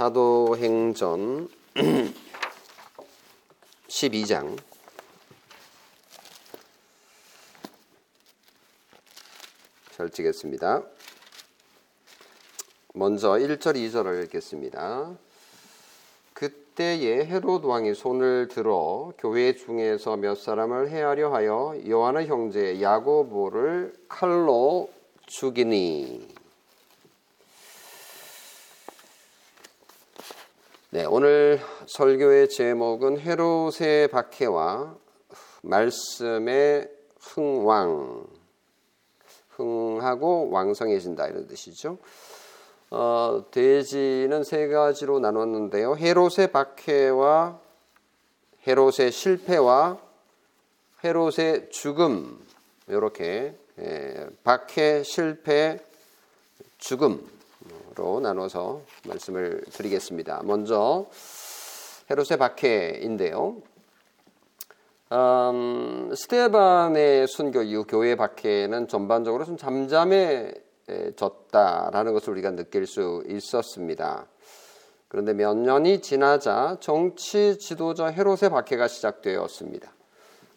사도행전 12장 잘 찍겠습니다. 먼저 1절 2절을 읽겠습니다. 그때에 헤롯 왕이 손을 들어 교회 중에서 몇 사람을 해하려 하여 요한의 형제 야고보를 칼로 죽이니 네, 오늘 설교의 제목은 헤롯의 박해와 말씀의 흥왕 흥하고 왕성해진다 이런 뜻이죠. 어, 돼지는 세 가지로 나눴는데요. 헤롯의 박해와 헤롯의 실패와 헤롯의 죽음 이렇게 예, 박해, 실패, 죽음으 로 나눠서 말씀을 드리겠습니다. 먼저 헤롯의 박해인데요. 음, 스테반의 순교 이후 교회 박해는 전반적으로 좀 잠잠해 졌다라는 것을 우리가 느낄 수 있었습니다. 그런데 몇 년이 지나자 정치 지도자 헤롯의 박해가 시작되었습니다.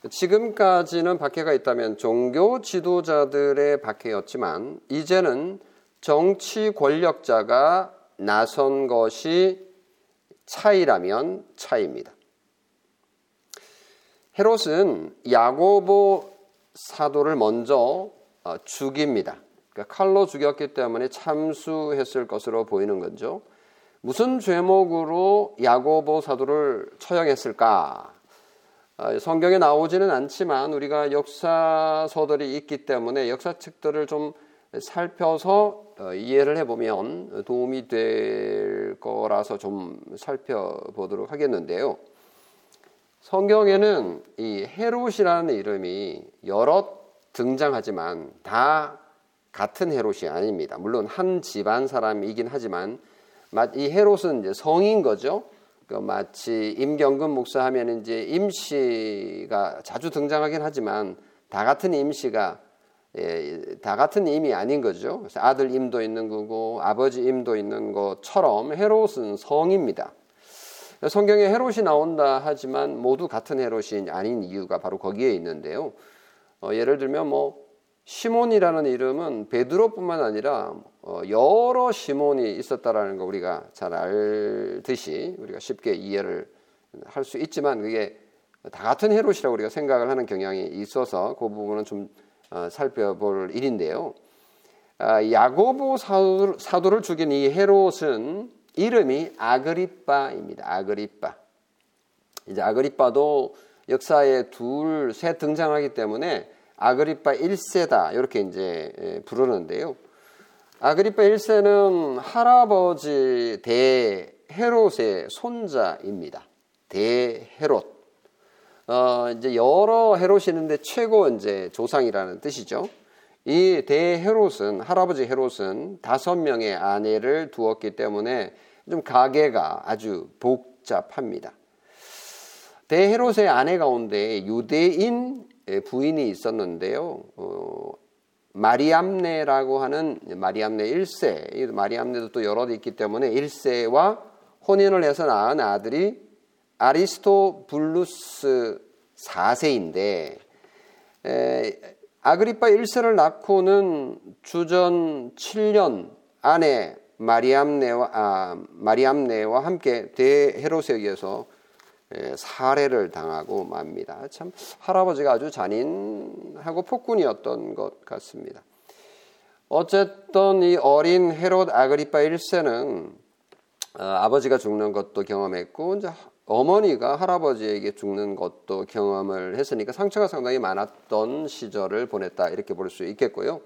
지금까지는 박해가 있다면 종교 지도자들의 박해였지만 이제는 정치 권력자가 나선 것이 차이라면 차이입니다. 헤롯은 야고보 사도를 먼저 어, 죽입니다. 그러니까 칼로 죽였기 때문에 참수했을 것으로 보이는 거죠. 무슨 죄목으로 야고보 사도를 처형했을까? 아, 성경에 나오지는 않지만 우리가 역사서들이 있기 때문에 역사책들을 좀 살펴서 어, 이해를 해보면 도움이 될 거라서 좀 살펴보도록 하겠는데요. 성경에는 이 헤롯이라는 이름이 여러 등장하지만 다 같은 헤롯이 아닙니다. 물론 한 집안 사람이긴 하지만 이 헤롯은 이제 성인 거죠. 그 마치 임경근 목사 하면 이제 임씨가 자주 등장하긴 하지만 다 같은 임씨가 예, 다 같은 임이 아닌 거죠. 아들 임도 있는 거고 아버지 임도 있는 것처럼 헤롯은 성입니다. 성경에 헤롯이 나온다 하지만 모두 같은 헤롯이 아닌 이유가 바로 거기에 있는데요. 어, 예를 들면 뭐 시몬이라는 이름은 베드로뿐만 아니라 어, 여러 시몬이 있었다라는 거 우리가 잘 알듯이 우리가 쉽게 이해를 할 수 있지만 그게 다 같은 헤롯이라고 우리가 생각을 하는 경향이 있어서 그 부분은 좀 어, 살펴볼 일인데요. 아, 야고보 사도를 죽인 이 헤롯은 이름이 아그리빠입니다. 아그리빠. 이제 아그리빠도 역사에 둘, 셋 등장하기 때문에 아그리파 1세다 이렇게 이제 예, 부르는데요. 아그리파 1세는 할아버지 대헤롯의 손자입니다. 대헤롯. 어, 이제 여러 헤롯이 있는데 최고 이제 조상이라는 뜻이죠. 이 대헤롯은 할아버지 헤롯은 다섯 명의 아내를 두었기 때문에 좀 가계가 아주 복잡합니다. 대헤롯의 아내 가운데 유대인 예, 부인이 있었는데요. 어, 마리암네라고 하는 마리암네 1세, 마리암네도 또 여러 개 있기 때문에 1세와 혼인을 해서 낳은 아들이 아리스토블루스 4세인데 에, 아그리파 1세를 낳고는 주전 7년 아내 마리암네와 아, 마리암네와 함께 대헤롯에 의해서 예, 살해를 당하고 맙니다. 참 할아버지가 아주 잔인하고 폭군이었던 것 같습니다. 어쨌든 이 어린 헤롯 아그리파 1세는 어, 아버지가 죽는 것도 경험했고 이제 어머니가 할아버지에게 죽는 것도 경험을 했으니까 상처가 상당히 많았던 시절을 보냈다 이렇게 볼 수 있겠고요.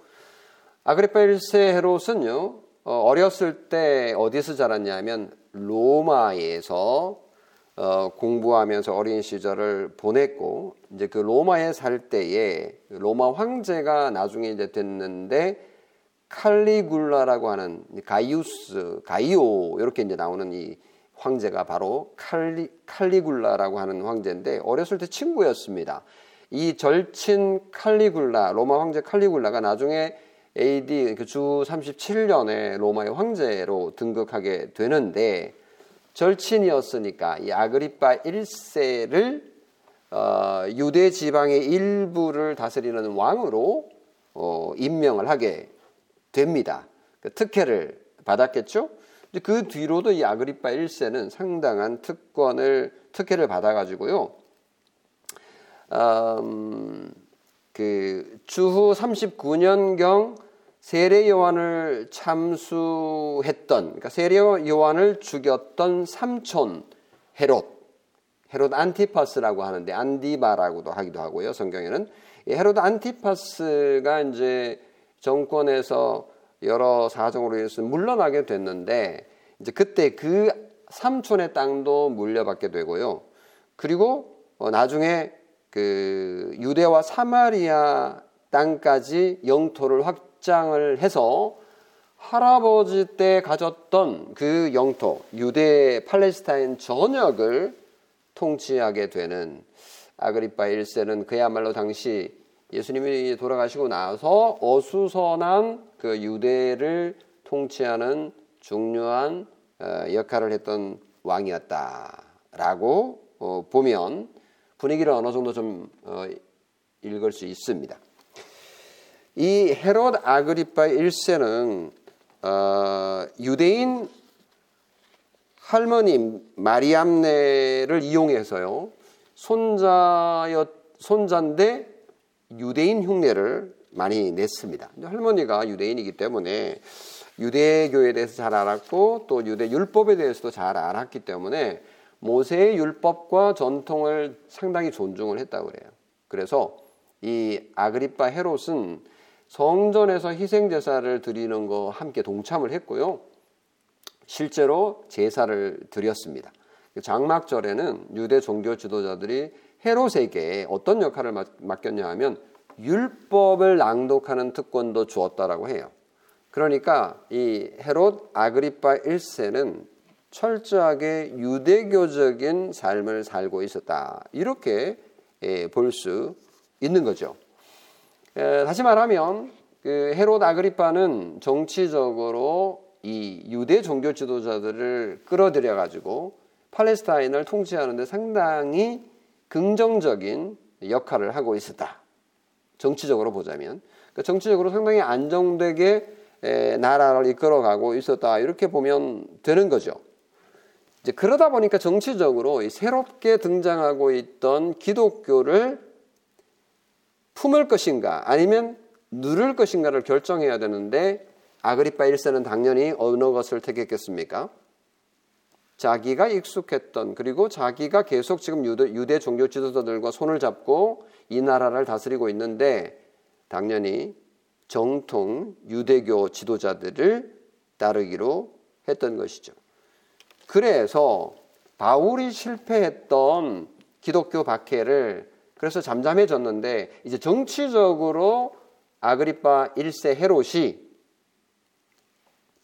아그리파 1세 헤롯은요 어, 어렸을 때 어디서 자랐냐면 로마에서 어, 공부하면서 어린 시절을 보냈고 이제 그 로마에 살 때에 로마 황제가 나중에 이제 됐는데 칼리굴라라고 하는 가이우스 가이오 이렇게 이제 나오는 이 황제가 바로 칼리 칼리굴라라고 하는 황제인데 어렸을 때 친구였습니다. 이 절친 칼리굴라 로마 황제 칼리굴라가 나중에 AD 그주 37년에 로마의 황제로 등극하게 되는데 절친이었으니까 이 아그리파 1세를 어, 유대 지방의 일부를 다스리는 왕으로 어, 임명을 하게 됩니다. 그 특혜를 받았겠죠. 그 뒤로도 이 아그리파 1세는 상당한 특권을 특혜를 받아가지고요. 음, 그 주후 39년경 세례 요한을 참수했던 그러니까 세례 요한을 죽였던 삼촌 헤롯 헤롯 안티파스라고 하는데 안디바라고도 하기도 하고요. 성경에는 헤롯 안티파스가 이제 정권에서 여러 사정으로 인해서 물러나게 됐는데 이제 그때 그 삼촌의 땅도 물려받게 되고요. 그리고 어 나중에 그 유대와 사마리아 땅까지 영토를 확장을 해서 할아버지 때 가졌던 그 영토 유대 팔레스타인 전역을 통치하게 되는 아그리파 1세는 그야말로 당시 예수님이 돌아가시고 나서 어수선한 그 유대를 통치하는 중요한 어, 역할을 했던 왕이었다라고 어, 보면 분위기를 어느 정도 좀 어, 읽을 수 있습니다. 이 헤롯 아그리파 1세는 유대인 할머니 마리암네를 이용해서요 손자였 손자인데 유대인 흉내를 많이 냈습니다. 할머니가 유대인이기 때문에 유대교에 대해서 잘 알았고 또 유대 율법에 대해서도 잘 알았기 때문에 모세의 율법과 전통을 상당히 존중을 했다고 그래요. 그래서 이 아그리파 헤롯은 성전에서 희생 제사를 드리는 거 함께 동참을 했고요. 실제로 제사를 드렸습니다. 장막절에는 유대 종교 지도자들이 헤롯에게 어떤 역할을 맡겼냐 하면 율법을 낭독하는 특권도 주었다라고 해요. 그러니까 이 헤롯 아그리파 1세는 철저하게 유대교적인 삶을 살고 있었다. 이렇게 예, 볼수 있는 거죠. 다시 말하면 그 헤롯 아그리파는 정치적으로 이 유대 종교 지도자들을 끌어들여 가지고 팔레스타인을 통치하는데 상당히 긍정적인 역할을 하고 있었다. 정치적으로 보자면 그러니까 정치적으로 상당히 안정되게 나라를 이끌어가고 있었다 이렇게 보면 되는 거죠. 이제 그러다 보니까 정치적으로 새롭게 등장하고 있던 기독교를 품을 것인가 아니면 누를 것인가를 결정해야 되는데 아그리파 1세는 당연히 어느 것을 택했겠습니까? 자기가 익숙했던 그리고 자기가 계속 지금 유대, 유대 종교 지도자들과 손을 잡고 이 나라를 다스리고 있는데 당연히 정통 유대교 지도자들을 따르기로 했던 것이죠. 그래서 바울이 실패했던 기독교 박해를 그래서 잠잠해졌는데 이제 정치적으로 아그리파 1세 헤롯이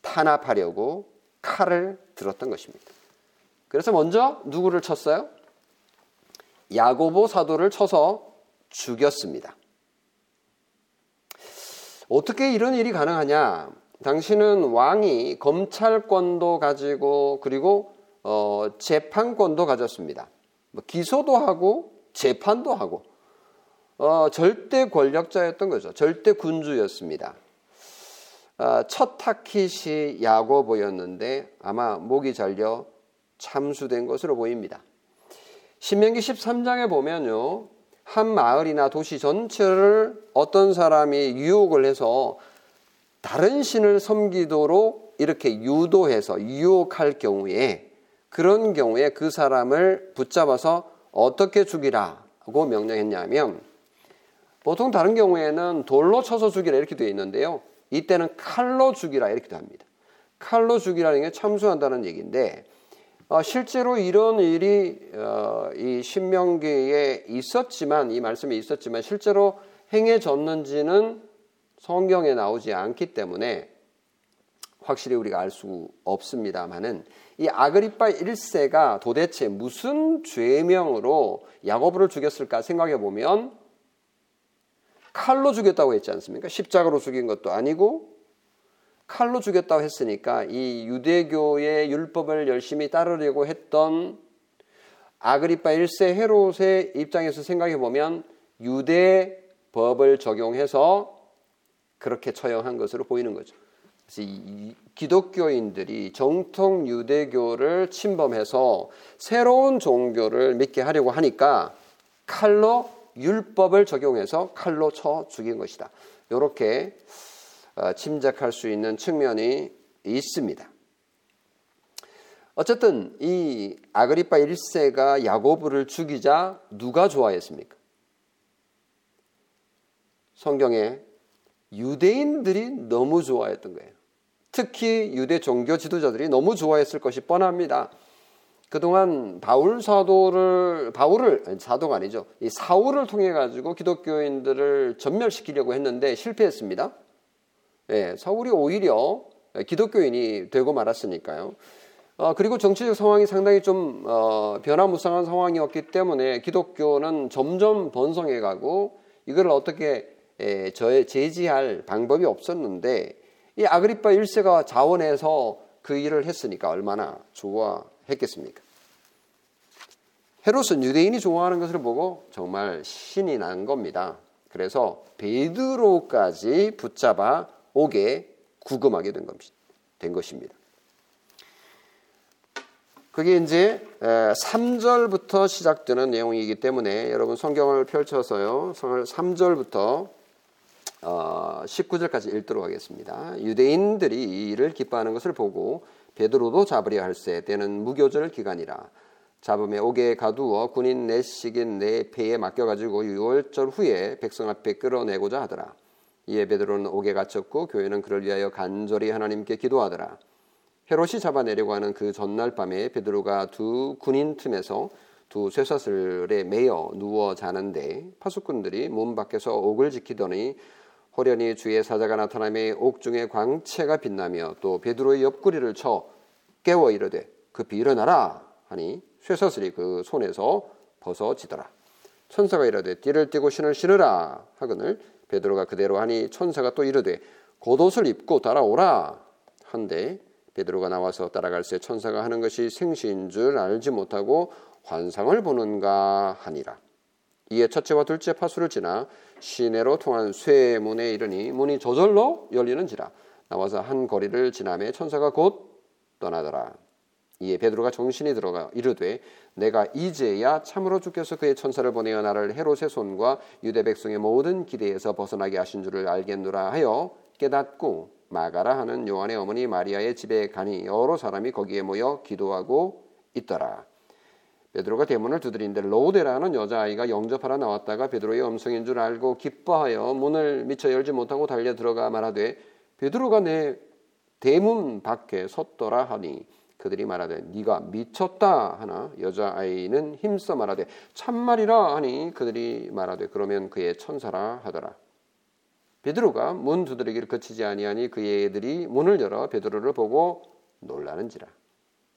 탄압하려고 칼을 들었던 것입니다. 그래서 먼저 누구를 쳤어요? 야고보 사도를 쳐서 죽였습니다. 어떻게 이런 일이 가능하냐? 당신은 왕이 검찰권도 가지고 그리고 어, 재판권도 가졌습니다. 뭐 기소도 하고 재판도 하고 어, 절대 권력자였던 거죠. 절대 군주였습니다. 어, 첫 타깃이 야고보였는데 아마 목이 잘려 참수된 것으로 보입니다. 신명기 13장에 보면요. 한 마을이나 도시 전체를 어떤 사람이 유혹을 해서 다른 신을 섬기도록 이렇게 유도해서 유혹할 경우에 그런 경우에 그 사람을 붙잡아서 어떻게 죽이라고 명령했냐면 보통 다른 경우에는 돌로 쳐서 죽이라 이렇게 되어 있는데요. 이때는 칼로 죽이라 이렇게 합니다. 칼로 죽이라는 게 참수한다는 얘기인데 어, 실제로 이런 일이 어, 이 신명기에 있었지만 이 말씀에 있었지만 실제로 행해졌는지는 성경에 나오지 않기 때문에 확실히 우리가 알 수 없습니다만은 이 아그리파 1세가 도대체 무슨 죄명으로 야고보를 죽였을까 생각해 보면 칼로 죽였다고 했지 않습니까? 십자가로 죽인 것도 아니고 칼로 죽였다고 했으니까 이 유대교의 율법을 열심히 따르려고 했던 아그리파 1세 헤롯의 입장에서 생각해 보면 유대 법을 적용해서 그렇게 처형한 것으로 보이는 거죠. 그래서 이 기독교인들이 정통 유대교를 침범해서 새로운 종교를 믿게 하려고 하니까 칼로 율법을 적용해서 칼로 쳐 죽인 것이다. 이렇게 어, 짐작할 수 있는 측면이 있습니다. 어쨌든 이 아그리파 1세가 야고보를 죽이자 누가 좋아했습니까? 성경에 유대인들이 너무 좋아했던 거예요. 특히 유대 종교 지도자들이 너무 좋아했을 것이 뻔합니다. 그동안 바울 사도를 바울을 사도가 아니죠. 이 사울을 통해 가지고 기독교인들을 전멸시키려고 했는데 실패했습니다. 예, 사울이 오히려 기독교인이 되고 말았으니까요. 어, 그리고 정치적 상황이 상당히 좀 어, 변화무쌍한 상황이었기 때문에 기독교는 점점 번성해가고 이걸 어떻게 에, 저 제지할 방법이 없었는데 이 아그리파 1세가 자원해서 그 일을 했으니까 얼마나 좋아했겠습니까? 헤롯은 유대인이 좋아하는 것을 보고 정말 신이 난 겁니다. 그래서 베드로까지 붙잡아 오게 구금하게 된 것입니다. 그게 이제 3절부터 시작되는 내용이기 때문에 여러분 성경을 펼쳐서요. 3절부터 19절까지 어, 읽도록 하겠습니다. 유대인들이 이 일을 기뻐하는 것을 보고 베드로도 잡으려 할세 때는 무교절 기간이라 잡음에 옥에 가두어 군인 내 식인 내 배에 맡겨가지고 유월절 후에 백성 앞에 끌어내고자 하더라. 이에 베드로는 옥에 갇혔고 교회는 그를 위하여 간절히 하나님께 기도하더라. 헤롯이 잡아내려고 하는 그 전날 밤에 베드로가 두 군인 틈에서 두 쇠사슬에 매여 누워 자는데 파수꾼들이 문 밖에서 옥을 지키더니 호련히 주의 사자가 나타나며 옥중에 광채가 빛나며 또 베드로의 옆구리를 쳐 깨워 이르되 급히 일어나라 하니 쇠사슬이 그 손에서 벗어지더라. 천사가 이르되 띠를 띠고 신을 신으라 하거늘 베드로가 그대로 하니 천사가 또 이르되 겉옷을 입고 따라오라 한데 베드로가 나와서 따라갈새 천사가 하는 것이 생시인 줄 알지 못하고 환상을 보는가 하니라. 이에 첫째와 둘째 파수를 지나 시내로 통한 쇠문에 이르니 문이 저절로 열리는지라 나와서 한 거리를 지나매 천사가 곧 떠나더라. 이에 베드로가 정신이 들어가 이르되 내가 이제야 참으로 주께서 그의 천사를 보내어 나를 헤롯의 손과 유대 백성의 모든 기대에서 벗어나게 하신 줄을 알겠노라 하여 깨닫고 마가라 하는 요한의 어머니 마리아의 집에 가니 여러 사람이 거기에 모여 기도하고 있더라. 베드로가 대문을 두드리는데 로데라는 여자아이가 영접하러 나왔다가 베드로의 음성인 줄 알고 기뻐하여 문을 미처 열지 못하고 달려 들어가 말하되 베드로가 내 대문 밖에 섰더라 하니 그들이 말하되 네가 미쳤다 하나 여자 아이는 힘써 말하되 참말이라 하니 그들이 말하되 그러면 그의 천사라 하더라 베드로가 문 두드리기를 거치지 아니하니 그의 애들이 문을 열어 베드로를 보고 놀라는지라.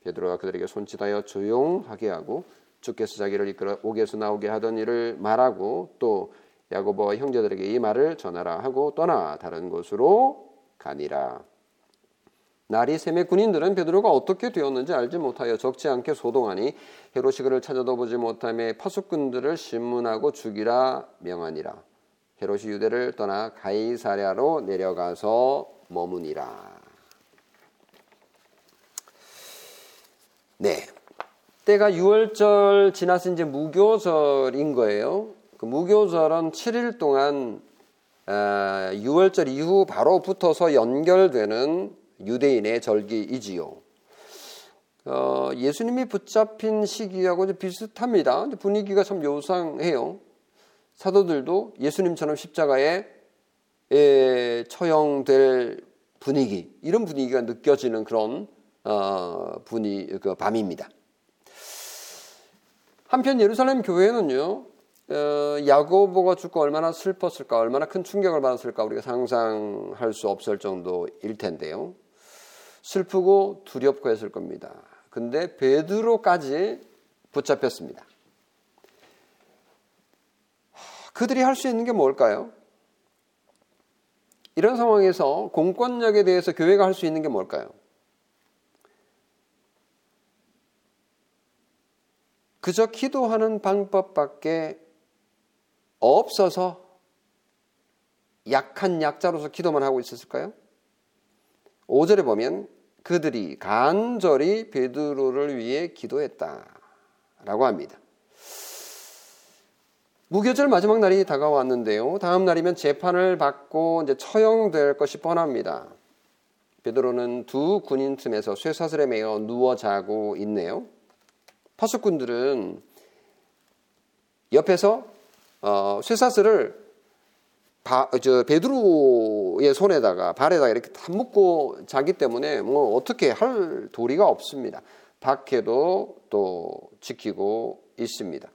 베드로가 그들에게 손짓하여 조용하게 하고 주께서 자기를 이끌어 옥에서 나오게 하던 일을 말하고 또 야고보와 형제들에게 이 말을 전하라 하고 떠나 다른 곳으로 가니라. 날이 샘의 군인들은 베드로가 어떻게 되었는지 알지 못하여 적지 않게 소동하니 헤롯이 그를 찾아도 보지 못함에 파수꾼들을 신문하고 죽이라 명하니라. 헤롯이 유대를 떠나 가이사랴로 내려가서 머무니라. 네. 때가 6월절 지나서 이제 무교절인 거예요. 그 무교절은 7일 동안 6월절 아, 이후 바로 붙어서 연결되는 유대인의 절기이지요. 어, 예수님이 붙잡힌 시기하고 비슷합니다. 분위기가 참 요상해요. 사도들도 예수님처럼 십자가에 처형될 분위기 이런 분위기가 느껴지는 그런 어, 분위 그 밤입니다. 한편 예루살렘 교회는요 어, 야고보가 죽고 얼마나 슬펐을까 얼마나 큰 충격을 받았을까 우리가 상상할 수 없을 정도일 텐데요. 슬프고 두렵고 했을 겁니다. 근데 베드로까지 붙잡혔습니다. 그들이 할 수 있는 게 뭘까요? 이런 상황에서 공권력에 대해서 교회가 할 수 있는 게 뭘까요? 그저 기도하는 방법밖에 없어서 약한 약자로서 기도만 하고 있었을까요? 5절에 보면 그들이 간절히 베드로를 위해 기도했다라고 합니다. 무교절 마지막 날이 다가왔는데요. 다음 날이면 재판을 받고 이제 처형될 것이 뻔합니다. 베드로는 두 군인 틈에서 쇠사슬에 매어 누워 자고 있네요. 파수꾼들은 옆에서 어, 쇠사슬을 바, 저 베드로의 손에다가 발에다가 이렇게 다 묶고 자기 때문에 뭐 어떻게 할 도리가 없습니다. 밖에도 또 지키고 있습니다.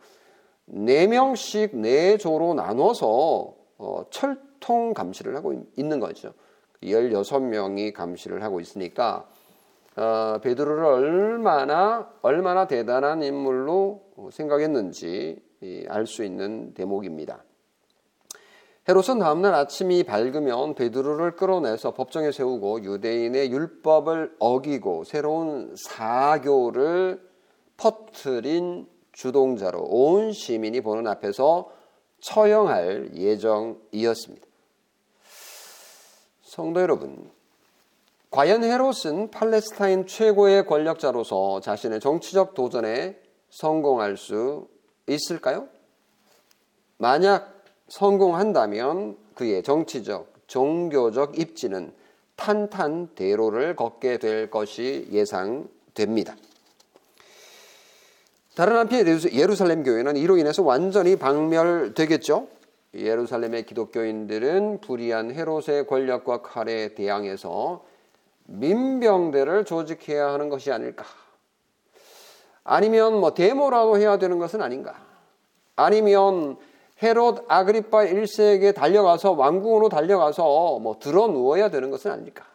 네 명씩 네 조로 나눠서 어, 철통 감시를 하고 있는 거죠. 16명이 감시를 하고 있으니까 어, 베드로를 얼마나 얼마나 대단한 인물로 생각했는지 알 수 있는 대목입니다. 헤롯은 다음날 아침이 밝으면 베드로를 끌어내서 법정에 세우고 유대인의 율법을 어기고 새로운 사교를 퍼트린 주동자로 온 시민이 보는 앞에서 처형할 예정이었습니다. 성도 여러분, 과연 헤롯은 팔레스타인 최고의 권력자로서 자신의 정치적 도전에 성공할 수 있을까요? 만약 성공한다면 그의 정치적, 종교적 입지는 탄탄대로를 걷게 될 것이 예상됩니다. 다른 한편 예루살렘 교회는 이로 인해서 완전히 박멸되겠죠. 예루살렘의 기독교인들은 불의한 헤롯의 권력과 칼에 대항해서 민병대를 조직해야 하는 것이 아닐까. 아니면 뭐 데모라도 해야 되는 것은 아닌가. 아니면 헤롯 아그리파 1세에게 달려가서 왕궁으로 달려가서 뭐 들어 누워야 되는 것은 아닐까.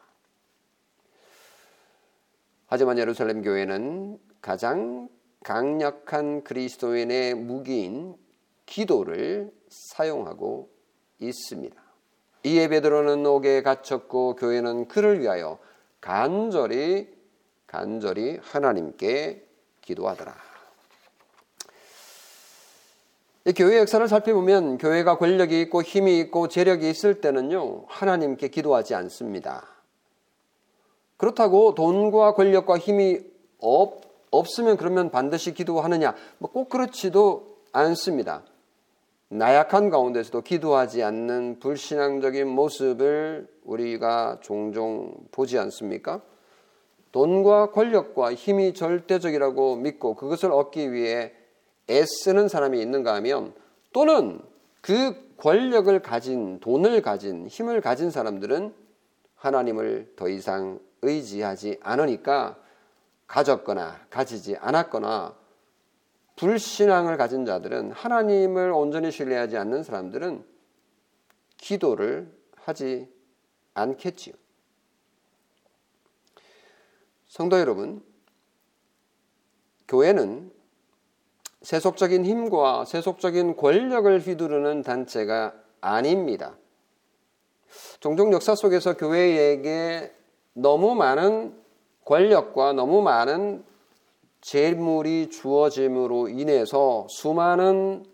하지만 예루살렘 교회는 가장 강력한 그리스도인의 무기인 기도를 사용하고 있습니다. 이에 베드로는 옥에 갇혔고 교회는 그를 위하여 간절히 간절히 하나님께 기도하더라. 교회 역사를 살펴보면 교회가 권력이 있고 힘이 있고 재력이 있을 때는요, 하나님께 기도하지 않습니다. 그렇다고 돈과 권력과 힘이 없, 없으면 그러면 반드시 기도하느냐? 뭐 꼭 그렇지도 않습니다. 나약한 가운데서도 기도하지 않는 불신앙적인 모습을 우리가 종종 보지 않습니까? 돈과 권력과 힘이 절대적이라고 믿고 그것을 얻기 위해 애쓰는 사람이 있는가 하면 또는 그 권력을 가진 돈을 가진 힘을 가진 사람들은 하나님을 더 이상 의지하지 않으니까 가졌거나 가지지 않았거나 불신앙을 가진 자들은 하나님을 온전히 신뢰하지 않는 사람들은 기도를 하지 않겠지요. 성도 여러분, 교회는 세속적인 힘과 세속적인 권력을 휘두르는 단체가 아닙니다. 종종 역사 속에서 교회에게 너무 많은 권력과 너무 많은 재물이 주어짐으로 인해서 수많은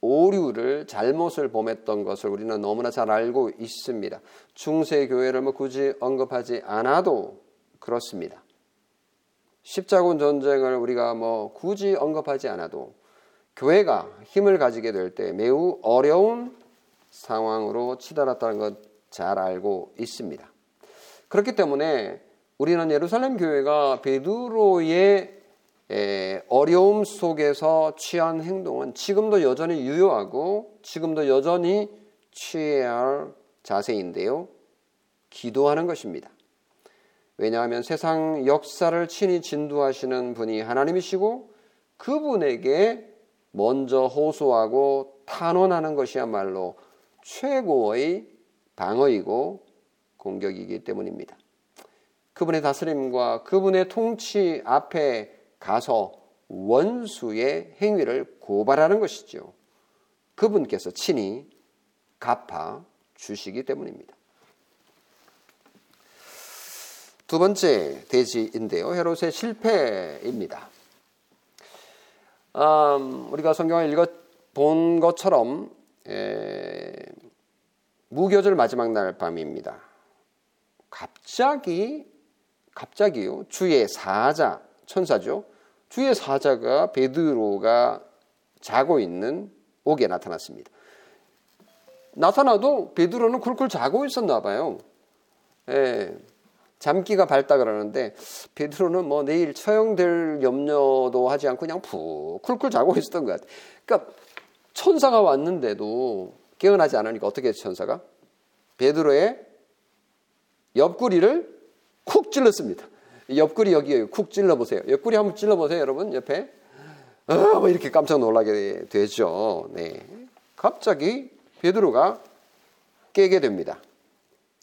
오류를 잘못을 범했던 것을 우리는 너무나 잘 알고 있습니다. 중세 교회를 뭐 굳이 언급하지 않아도 그렇습니다. 십자군 전쟁을 우리가 뭐 굳이 언급하지 않아도 교회가 힘을 가지게 될 때 매우 어려운 상황으로 치달았다는 것 잘 알고 있습니다. 그렇기 때문에 우리는 예루살렘 교회가 베드로의 어려움 속에서 취한 행동은 지금도 여전히 유효하고 지금도 여전히 취해야 할 자세인데요. 기도하는 것입니다. 왜냐하면 세상 역사를 친히 진두하시는 분이 하나님이시고 그분에게 먼저 호소하고 탄원하는 것이야말로 최고의 방어이고 공격이기 때문입니다. 그분의 다스림과 그분의 통치 앞에 가서 원수의 행위를 고발하는 것이죠. 그분께서 친히 갚아 주시기 때문입니다. 두 번째 대지인데요. 헤롯의 실패입니다. 음, 우리가 성경을 읽어 본 것처럼 에, 무교절 마지막 날 밤입니다. 갑자기 갑자기요 주의 사자 천사죠. 주의 사자가 베드로가 자고 있는 옥에 나타났습니다. 나타나도 베드로는 쿨쿨 자고 있었나 봐요. 예, 잠기가 밝다 그러는데 베드로는 뭐 내일 처형될 염려도 하지 않고 그냥 푹 쿨쿨 자고 있었던 것 같아요. 그러니까 천사가 왔는데도 깨어나지 않으니까 어떻게 했죠, 천사가? 베드로의 옆구리를 쿡 찔렀습니다. 옆구리 여기에요. 쿡 찔러보세요. 옆구리 한번 찔러보세요, 여러분. 옆에. 어, 뭐 이렇게 깜짝 놀라게 되죠. 네. 갑자기 베드로가 깨게 됩니다.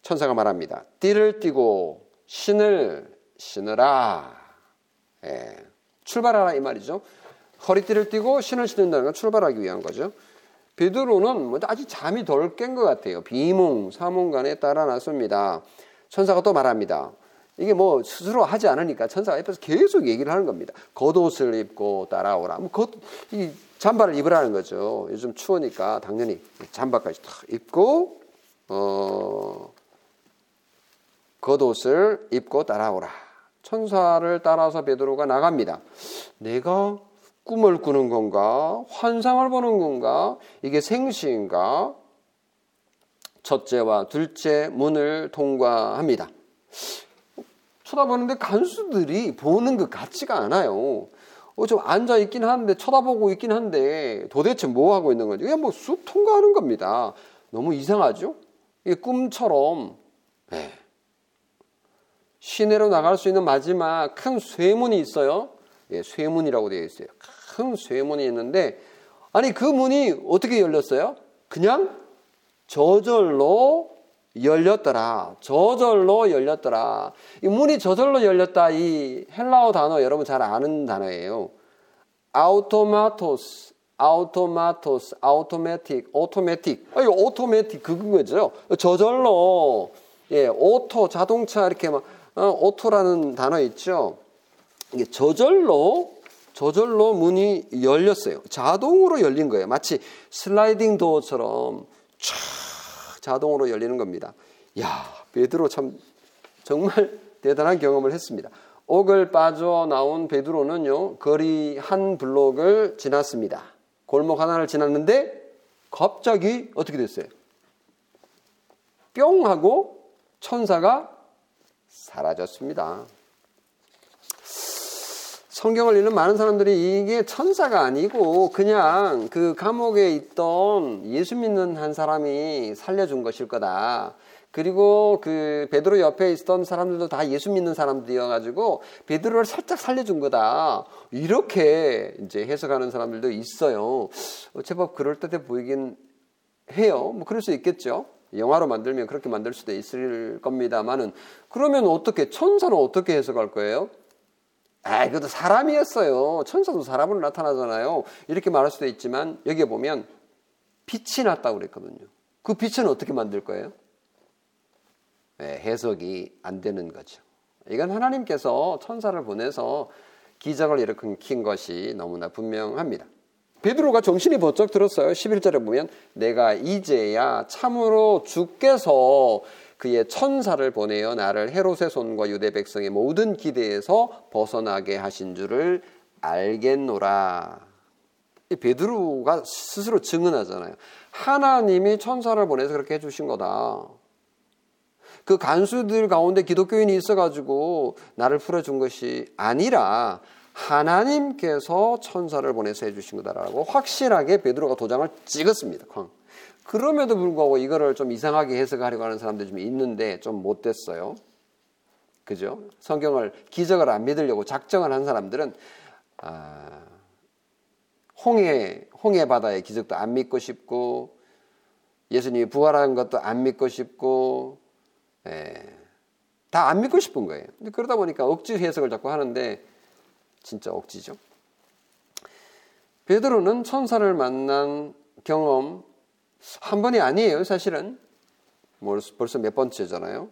천사가 말합니다. 띠를 띠고 신을 신으라. 예. 출발하라 이 말이죠. 허리띠를 띠고 신을 신는다는 건 출발하기 위한 거죠. 베드로는 뭐 아직 잠이 덜 깬 것 같아요. 비몽 사몽간에 따라 나섭니다. 천사가 또 말합니다. 이게 뭐 스스로 하지 않으니까 천사가 옆에서 계속 얘기를 하는 겁니다. 겉옷을 입고 따라오라. 뭐 겉, 이 잠바를 입으라는 거죠. 요즘 추우니까 당연히 잠바까지 탁 입고 어 겉옷을 입고 따라오라. 천사를 따라서 베드로가 나갑니다. 내가 꿈을 꾸는 건가? 환상을 보는 건가? 이게 생시인가? 첫째와 둘째 문을 통과합니다. 쳐다보는데 간수들이 보는 것 같지가 않아요. 어, 좀 앉아 있긴 한데 쳐다보고 있긴 한데 도대체 뭐 하고 있는 건지 그냥 뭐 쑥 통과하는 겁니다. 너무 이상하죠? 이게 꿈처럼 네. 시내로 나갈 수 있는 마지막 큰 쇠문이 있어요. 예, 쇠문이라고 되어 있어요. 큰 쇠문이 있는데 아니 그 문이 어떻게 열렸어요? 그냥 저절로 열렸더라. 저절로 열렸더라. 이 문이 저절로 열렸다. 이 헬라어 단어 여러분 잘 아는 단어예요. αὐτόματος, αὐτόματος, automatic, automatic. 아, 이거 automatic 그건 거죠. 저절로 예, auto 자동차 이렇게 막 어, auto라는 단어 있죠. 이게 저절로 저절로 문이 열렸어요. 자동으로 열린 거예요. 마치 sliding door처럼 촥 자동으로 열리는 겁니다. 야, 베드로 참 정말 대단한 경험을 했습니다. 옥을 빠져나온 베드로는요, 거리 한 블록을 지났습니다. 골목 하나를 지났는데 갑자기 어떻게 됐어요? 뿅 하고 천사가 사라졌습니다. 성경을 읽는 많은 사람들이 이게 천사가 아니고 그냥 그 감옥에 있던 예수 믿는 한 사람이 살려준 것일 거다. 그리고 그 베드로 옆에 있었던 사람들도 다 예수 믿는 사람들이어가지고 베드로를 살짝 살려준 거다. 이렇게 이제 해석하는 사람들도 있어요. 제법 그럴 듯해 보이긴 해요. 뭐 그럴 수 있겠죠. 영화로 만들면 그렇게 만들 수도 있을 겁니다만은 그러면 어떻게 천사는 어떻게 해석할 거예요? 아, 이것도 사람이었어요. 천사도 사람으로 나타나잖아요. 이렇게 말할 수도 있지만 여기에 보면 빛이 났다고 그랬거든요. 그 빛은 어떻게 만들 거예요? 네, 해석이 안 되는 거죠. 이건 하나님께서 천사를 보내서 기적을 일으킨 것이 너무나 분명합니다. 베드로가 정신이 번쩍 들었어요. 11절에 보면 내가 이제야 참으로 주께서 그의 천사를 보내어 나를 헤롯의 손과 유대 백성의 모든 기대에서 벗어나게 하신 줄을 알겠노라. 이 베드로가 스스로 증언하잖아요. 하나님이 천사를 보내서 그렇게 해주신 거다. 그 간수들 가운데 기독교인이 있어가지고 나를 풀어준 것이 아니라 하나님께서 천사를 보내서 해주신 거다라고 확실하게 베드로가 도장을 찍었습니다. 그럼에도 불구하고 이거를 좀 이상하게 해석하려고 하는 사람들이 좀 있는데 좀 못됐어요. 그죠? 성경을 기적을 안 믿으려고 작정을 한 사람들은 아, 홍해 홍해 바다의 기적도 안 믿고 싶고 예수님이 부활한 것도 안 믿고 싶고 예, 다안 믿고 싶은 거예요. 그러다 보니까 억지 해석을 자꾸 하는데 진짜 억지죠. 베드로는 천사를 만난 경험, 한 번이 아니에요, 사실은. 벌써 몇 번째잖아요.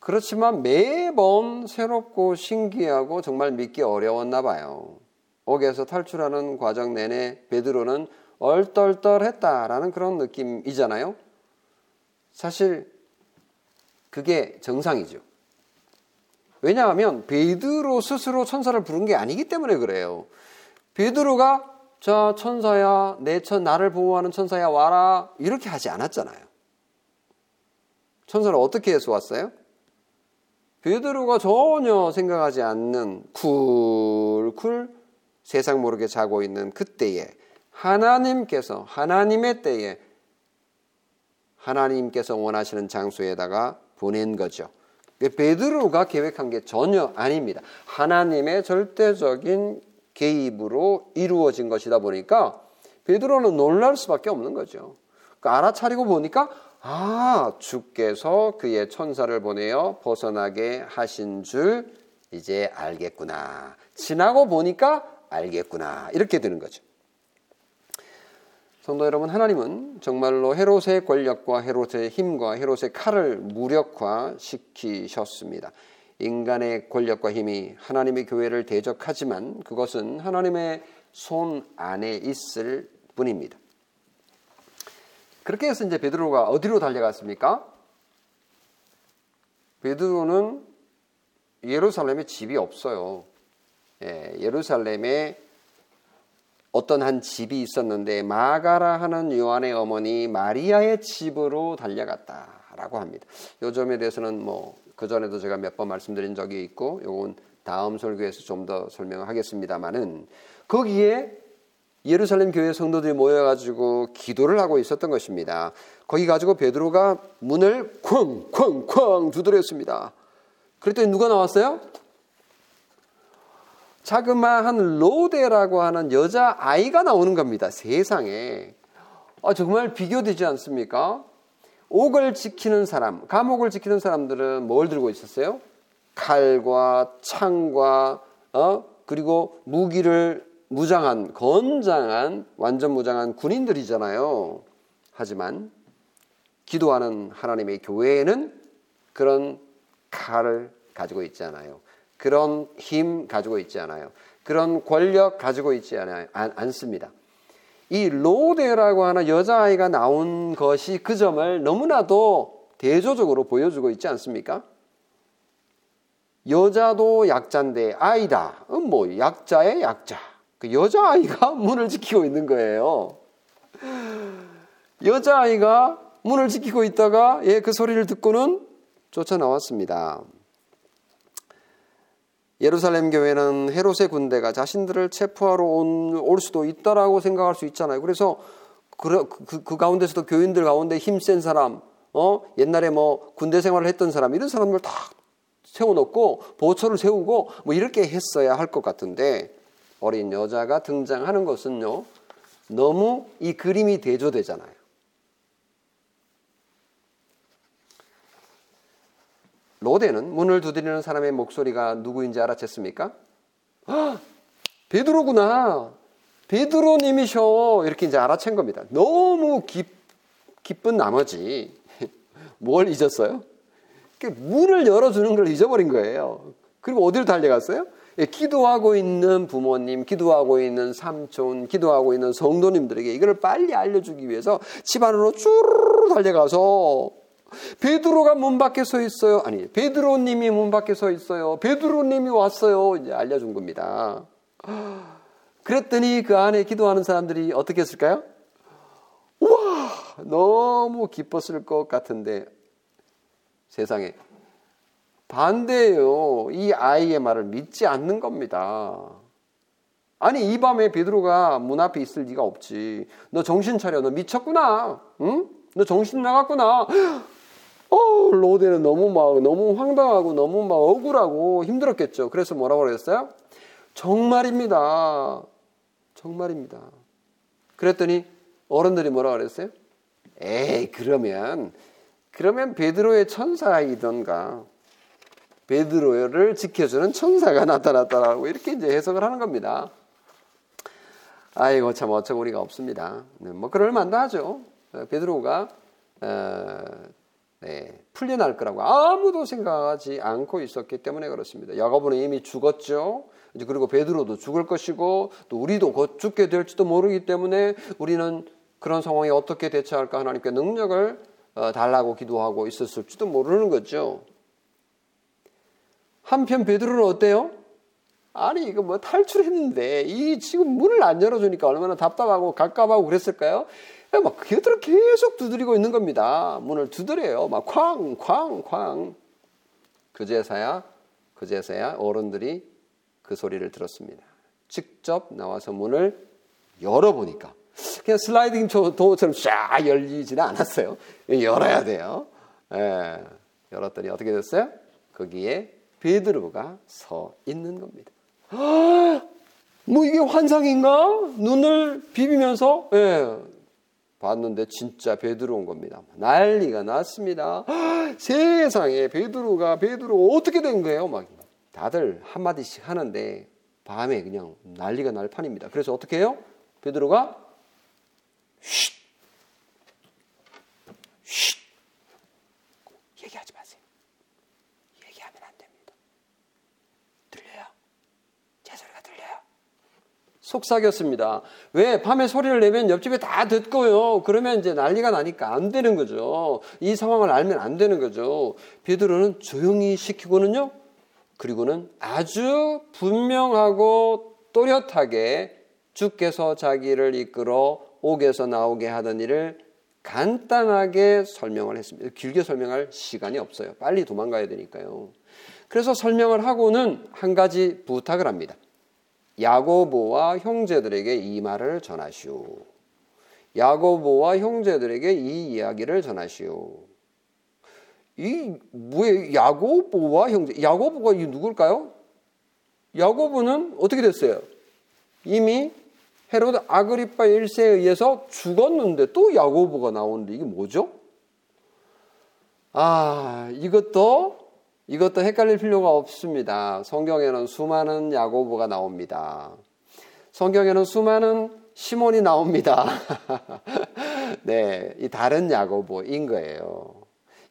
그렇지만 매번 새롭고 신기하고 정말 믿기 어려웠나 봐요. 옥에서 탈출하는 과정 내내 베드로는 얼떨떨했다라는 그런 느낌이잖아요. 사실 그게 정상이죠. 왜냐하면 베드로 스스로 천사를 부른 게 아니기 때문에 그래요. 베드로가 자 천사야 내 천 나를 보호하는 천사야 와라 이렇게 하지 않았잖아요. 천사를 어떻게 해서 왔어요? 베드로가 전혀 생각하지 않는 쿨쿨 세상 모르게 자고 있는 그때에 하나님께서 하나님의 때에 하나님께서 원하시는 장소에다가 보낸 거죠. 베드로가 계획한 게 전혀 아닙니다. 하나님의 절대적인 개입으로 이루어진 것이다 보니까 베드로는 놀랄 수밖에 없는 거죠. 그러니까 알아차리고 보니까 아, 주께서 그의 천사를 보내어 벗어나게 하신 줄 이제 알겠구나. 지나고 보니까 알겠구나. 이렇게 되는 거죠. 성도 여러분, 하나님은 정말로 헤롯의 권력과 헤롯의 힘과 헤롯의 칼을 무력화 시키셨습니다. 인간의 권력과 힘이 하나님의 교회를 대적하지만 그것은 하나님의 손 안에 있을 뿐입니다. 그렇게 해서 이제 베드로가 어디로 달려갔습니까? 베드로는 예루살렘에 집이 없어요. 예, 예루살렘에 어떤 한 집이 있었는데 마가라 하는 요한의 어머니 마리아의 집으로 달려갔다라고 합니다. 요 점에 대해서는 뭐 그전에도 제가 몇 번 말씀드린 적이 있고 요건 다음 설교에서 좀 더 설명하겠습니다.마는 거기에 예루살렘 교회 성도들이 모여 가지고 기도를 하고 있었던 것입니다. 거기 가지고 베드로가 문을 쾅쾅쾅 두드렸습니다. 그랬더니 누가 나왔어요? 자그마한 로데라고 하는 여자 아이가 나오는 겁니다. 세상에. 아, 정말 비교되지 않습니까? 옥을 지키는 사람, 감옥을 지키는 사람들은 뭘 들고 있었어요? 칼과 창과 어? 그리고 무기를 무장한 건장한 완전 무장한 군인들이잖아요. 하지만 기도하는 하나님의 교회에는 그런 칼을 가지고 있지 않아요. 그런 힘 가지고 있지 않아요. 그런 권력 가지고 있지 않아요. 안, 않습니다. 이 로데라고 하는 여자아이가 나온 것이 그 점을 너무나도 대조적으로 보여주고 있지 않습니까? 여자도 약자인데 아이다. 뭐 약자의 약자. 그 여자아이가 문을 지키고 있는 거예요. 여자아이가 문을 지키고 있다가 예, 그 소리를 듣고는 쫓아 나왔습니다. 예루살렘 교회는 헤롯의 군대가 자신들을 체포하러 온, 올 수도 있다라고 생각할 수 있잖아요. 그래서 그, 그, 그 가운데서도 교인들 가운데 힘센 사람, 어? 옛날에 뭐 군대 생활을 했던 사람, 이런 사람들 다 세워놓고 보초를 세우고 뭐 이렇게 했어야 할 것 같은데 어린 여자가 등장하는 것은요, 너무 이 그림이 대조되잖아요. 로데는 문을 두드리는 사람의 목소리가 누구인지 알아챘습니까? 아, 베드로구나. 베드로님이셔. 이렇게 이제 알아챈 겁니다. 너무 기, 기쁜 나머지 뭘 잊었어요? 문을 열어주는 걸 잊어버린 거예요. 그리고 어디로 달려갔어요? 예, 기도하고 있는 부모님, 기도하고 있는 삼촌, 기도하고 있는 성도님들에게 이걸 빨리 알려주기 위해서 집 안으로 쭈르르 달려가서 베드로가 문 밖에 서 있어요. 아니, 베드로님이 문 밖에 서 있어요. 베드로님이 왔어요. 이제 알려준 겁니다. 그랬더니 그 안에 기도하는 사람들이 어떻게 했을까요? 우와, 너무 기뻤을 것 같은데 세상에 반대예요. 이 아이의 말을 믿지 않는 겁니다. 아니 이 밤에 베드로가 문 앞에 있을 리가 없지. 너 정신 차려. 너 미쳤구나. 응? 너 정신 나갔구나. 어, 로데는 너무 막 너무 황당하고 너무 막 억울하고 힘들었겠죠. 그래서 뭐라고 그랬어요? 정말입니다. 정말입니다. 그랬더니 어른들이 뭐라고 그랬어요? 에이, 그러면 그러면 베드로의 천사이던가 베드로를 지켜주는 천사가 나타났다라고 이렇게 이제 해석을 하는 겁니다. 아이고 참 어처구니가 없습니다. 네, 뭐 그럴 만도 하죠. 베드로가 어, 네, 풀려날 거라고 아무도 생각하지 않고 있었기 때문에 그렇습니다. 야고보는 이미 죽었죠. 이제 그리고 베드로도 죽을 것이고 또 우리도 곧 죽게 될지도 모르기 때문에 우리는 그런 상황에 어떻게 대처할까 하나님께 능력을 어, 달라고 기도하고 있었을지도 모르는 거죠. 한편 베드로는 어때요? 아니 이거 뭐 탈출했는데 이 지금 문을 안 열어주니까 얼마나 답답하고 갑갑하고 그랬을까요? 막 그들은 계속 두드리고 있는 겁니다. 문을 두드려요. 막 쾅, 쾅, 쾅. 그제서야, 그제서야 어른들이 그 소리를 들었습니다. 직접 나와서 문을 열어보니까 그냥 슬라이딩 도어처럼 쫙 열리지는 않았어요. 열어야 돼요. 예, 열었더니 어떻게 됐어요? 거기에 베드로가 서 있는 겁니다. 뭐 이게 환상인가? 눈을 비비면서 예, 봤는데 진짜 베드로 온 겁니다. 난리가 났습니다. 세상에 베드로가 베드로 어떻게 된 거예요? 막 다들 한 마디씩 하는데 밤에 그냥 난리가 날 판입니다. 그래서 어떻게 해요? 베드로가 쉿, 쉿, 얘기하지 마세요. 얘기하면 안 됩니다. 들려요? 제 소리가 들려요? 속삭였습니다. 왜? 밤에 소리를 내면 옆집에 다 듣고요. 그러면 이제 난리가 나니까 안 되는 거죠. 이 상황을 알면 안 되는 거죠. 베드로는 조용히 시키고는요. 그리고는 아주 분명하고 또렷하게 주께서 자기를 이끌어 옥에서 나오게 하던 일을 간단하게 설명을 했습니다. 길게 설명할 시간이 없어요. 빨리 도망가야 되니까요. 그래서 설명을 하고는 한 가지 부탁을 합니다. 야고보와 형제들에게 이 말을 전하시오. 야고보와 형제들에게 이 이야기를 전하시오. 이 뭐에 야고보와 형제 야고보가 이 누굴까요? 야고보는 어떻게 됐어요? 이미 헤로드 아그리파 1세에 의해서 죽었는데 또 야고보가 나오는데 이게 뭐죠? 아, 이것도 이것도 헷갈릴 필요가 없습니다. 성경에는 수많은 야고보가 나옵니다. 성경에는 수많은 시몬이 나옵니다. 네, 이 다른 야고보인 거예요.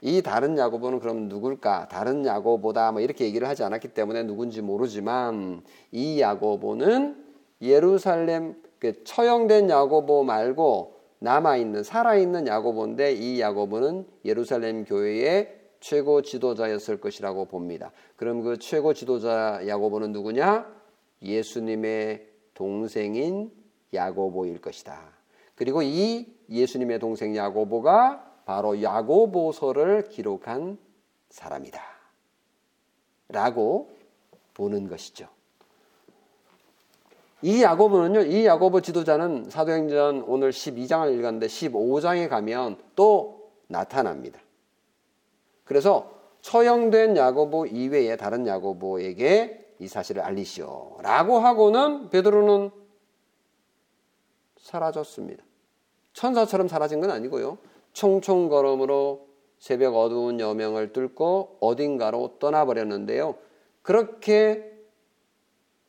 이 다른 야고보는 그럼 누굴까? 다른 야고보다 뭐 이렇게 얘기를 하지 않았기 때문에 누군지 모르지만 이 야고보는 예루살렘 그 처형된 야고보 말고 남아 있는 살아 있는 야고보인데 이 야고보는 예루살렘 교회의 최고 지도자였을 것이라고 봅니다. 그럼 그 최고 지도자 야고보는 누구냐? 예수님의 동생인 야고보일 것이다. 그리고 이 예수님의 동생 야고보가 바로 야고보서를 기록한 사람이다. 라고 보는 것이죠. 이 야고보는요, 이 야고보 지도자는 사도행전 오늘 12장을 읽었는데 15장에 가면 또 나타납니다. 그래서 처형된 야고보 이외에 다른 야고보에게 이 사실을 알리시오. 라고 하고는 베드로는 사라졌습니다. 천사처럼 사라진 건 아니고요. 총총 걸음으로 새벽 어두운 여명을 뚫고 어딘가로 떠나버렸는데요. 그렇게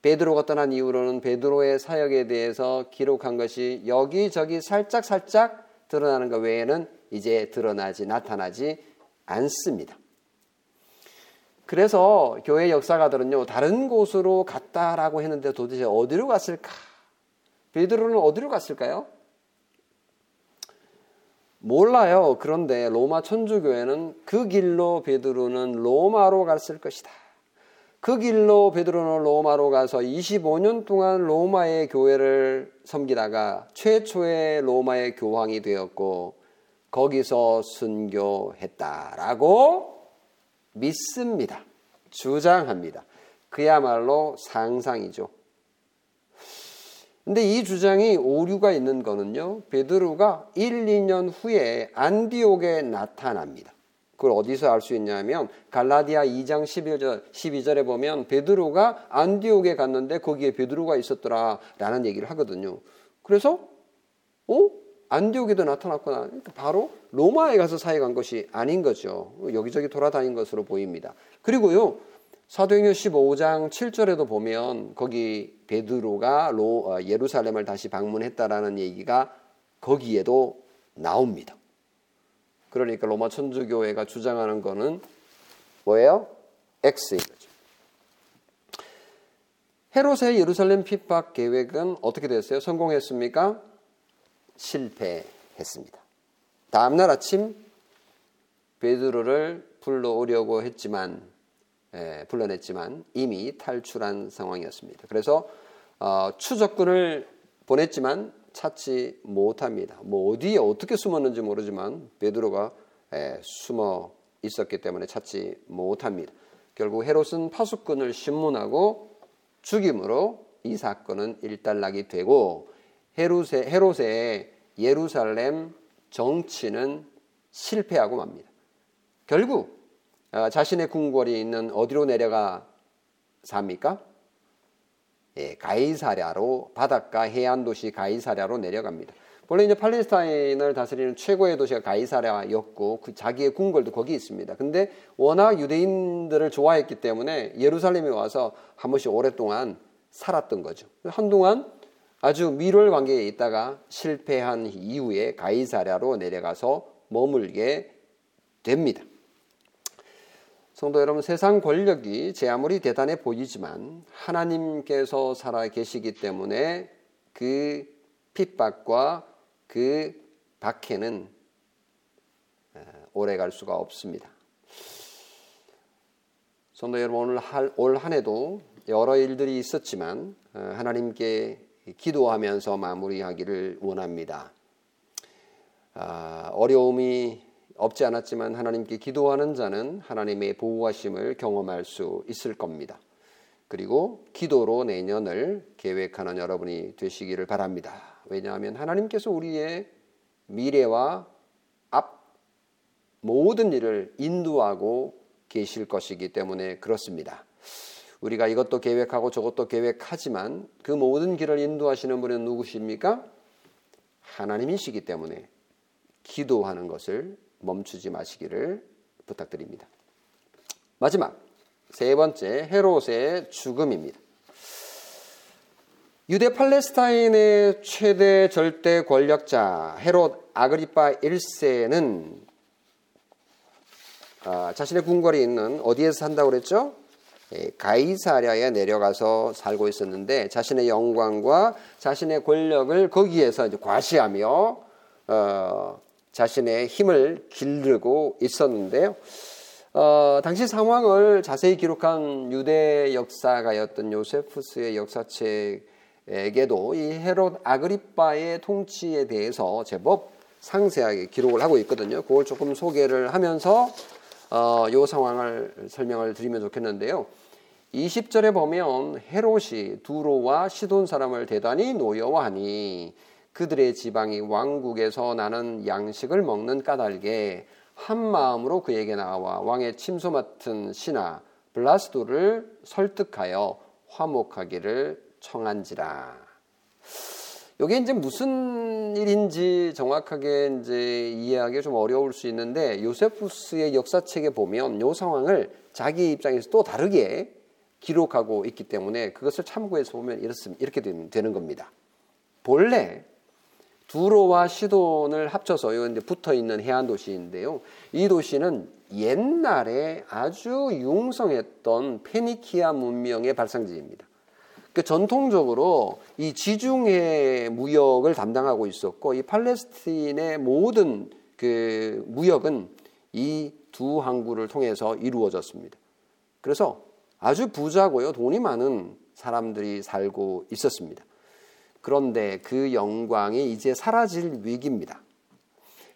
베드로가 떠난 이후로는 베드로의 사역에 대해서 기록한 것이 여기저기 살짝 살짝 드러나는 것 외에는 이제 드러나지 나타나지 않습니다. 그래서 교회 역사가들은요 다른 곳으로 갔다라고 했는데 도대체 어디로 갔을까? 베드로는 어디로 갔을까요? 몰라요. 그런데 로마 천주교회는 그 길로 베드로는 로마로 갔을 것이다. 그 길로 베드로는 로마로 가서 25년 동안 로마의 교회를 섬기다가 최초의 로마의 교황이 되었고 거기서 순교했다라고 믿습니다. 주장합니다. 그야말로 상상이죠. 근데 이 주장이 오류가 있는 거는요. 베드로가 1, 2년 후에 안디옥에 나타납니다. 그걸 어디서 알 수 있냐면 갈라디아 2장 11절 12절에 보면 베드로가 안디옥에 갔는데 거기에 베드로가 있었더라라는 얘기를 하거든요. 그래서 어? 안디옥에도 나타났구나. 그러니까 바로 로마에 가서 사역한 것이 아닌 거죠. 여기저기 돌아다닌 것으로 보입니다. 그리고요. 사도행전 15장 7절에도 보면 거기 베드로가 로, 어, 예루살렘을 다시 방문했다라는 얘기가 거기에도 나옵니다. 그러니까 로마 천주교회가 주장하는 거는 뭐예요? X인 거죠. 헤롯의 예루살렘 핍박 계획은 어떻게 됐어요? 성공했습니까? 실패했습니다. 다음날 아침 베드로를 불러오려고 했지만 예, 불러냈지만 이미 탈출한 상황이었습니다. 그래서 어, 추적군을 보냈지만 찾지 못합니다. 뭐 어디에 어떻게 숨었는지 모르지만 베드로가 예, 숨어 있었기 때문에 찾지 못합니다. 결국 헤롯은 파수꾼을 신문하고 죽임으로 이 사건은 일단락이 되고 헤롯의, 헤롯의 예루살렘 정치는 실패하고 맙니다. 결국 어, 자신의 궁궐이 있는 어디로 내려가 삽니까? 예, 가이사랴로 바닷가 해안 도시 가이사랴로 내려갑니다. 원래 이제 팔레스타인을 다스리는 최고의 도시가 가이사랴였고 그 자기의 궁궐도 거기 있습니다. 근데 워낙 유대인들을 좋아했기 때문에 예루살렘에 와서 한 번씩 오랫동안 살았던 거죠. 한동안 아주 밀월 관계에 있다가 실패한 이후에 가이사랴로 내려가서 머물게 됩니다. 성도 여러분, 세상 권력이 제 아무리 대단해 보이지만 하나님께서 살아 계시기 때문에 그 핍박과 그 박해는 오래 갈 수가 없습니다. 성도 여러분 오늘 올 한 해도 여러 일들이 있었지만 어, 하나님께 기도하면서 마무리하기를 원합니다. 아, 어려움이 없지 않았지만 하나님께 기도하는 자는 하나님의 보호하심을 경험할 수 있을 겁니다. 그리고 기도로 내년을 계획하는 여러분이 되시기를 바랍니다. 왜냐하면 하나님께서 우리의 미래와 앞 모든 일을 인도하고 계실 것이기 때문에 그렇습니다. 우리가 이것도 계획하고 저것도 계획하지만 그 모든 길을 인도하시는 분은 누구십니까? 하나님이시기 때문에 기도하는 것을 멈추지 마시기를 부탁드립니다. 마지막 세 번째 헤롯의 죽음입니다. 유대 팔레스타인의 최대 절대 권력자 헤롯 아그리파 1세는 아, 자신의 궁궐이 있는 어디에서 산다고 그랬죠? 예, 가이사랴에 내려가서 살고 있었는데 자신의 영광과 자신의 권력을 거기에서 과시하며 어, 자신의 힘을 기르고 있었는데요. 어, 당시 상황을 자세히 기록한 유대 역사가였던 요세푸스의 역사책에게도 이 헤롯 아그리빠의 통치에 대해서 제법 상세하게 기록을 하고 있거든요. 그걸 조금 소개를 하면서 어, 요 상황을 설명을 드리면 좋겠는데요. 20절에 보면 헤롯이 두로와 시돈 사람을 대단히 노여워하니 그들의 지방이 왕국에서 나는 양식을 먹는 까닭에 한 마음으로 그에게 나와 왕의 침소 맡은 신하 블라스도를 설득하여 화목하기를 청한지라. 이게 이제 무슨 일인지 정확하게 이제 이해하기 좀 어려울 수 있는데 요세푸스의 역사책에 보면 이 상황을 자기 입장에서 또 다르게 기록하고 있기 때문에 그것을 참고해서 보면 이렇게 되는 겁니다. 본래 두로와 시돈을 합쳐서 이제 붙어 있는 해안 도시인데요. 이 도시는 옛날에 아주 융성했던 페니키아 문명의 발상지입니다. 그 전통적으로 이 지중해 무역을 담당하고 있었고 이 팔레스틴의 모든 그 무역은 이 두 항구를 통해서 이루어졌습니다. 그래서 아주 부자고요. 돈이 많은 사람들이 살고 있었습니다. 그런데 그 영광이 이제 사라질 위기입니다.